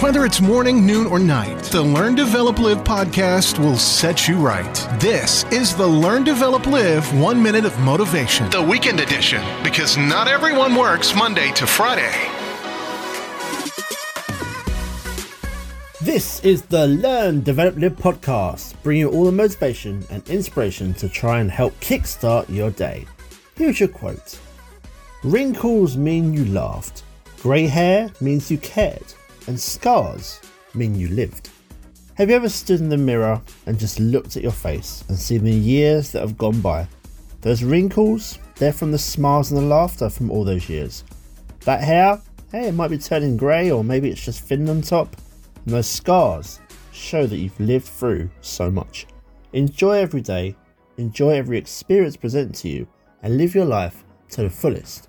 Whether it's morning, noon, or night, the Learn, Develop, Live podcast will set you right. This is the Learn, Develop, Live One Minute of Motivation, the weekend edition, because not everyone works Monday to Friday. This is the Learn, Develop, Live podcast, bringing you all the motivation and inspiration to try and help kickstart your day. Here's your quote Wrinkles mean you laughed, grey hair means you cared, and scars mean you lived. Have you ever stood in the mirror and just looked at your face and seen the years that have gone by? Those wrinkles, they're from the smiles and the laughter from all those years. That hair, hey, it might be turning grey or maybe it's just thin on top. And those scars show that you've lived through so much. Enjoy every day, enjoy every experience presented to you, and live your life to the fullest.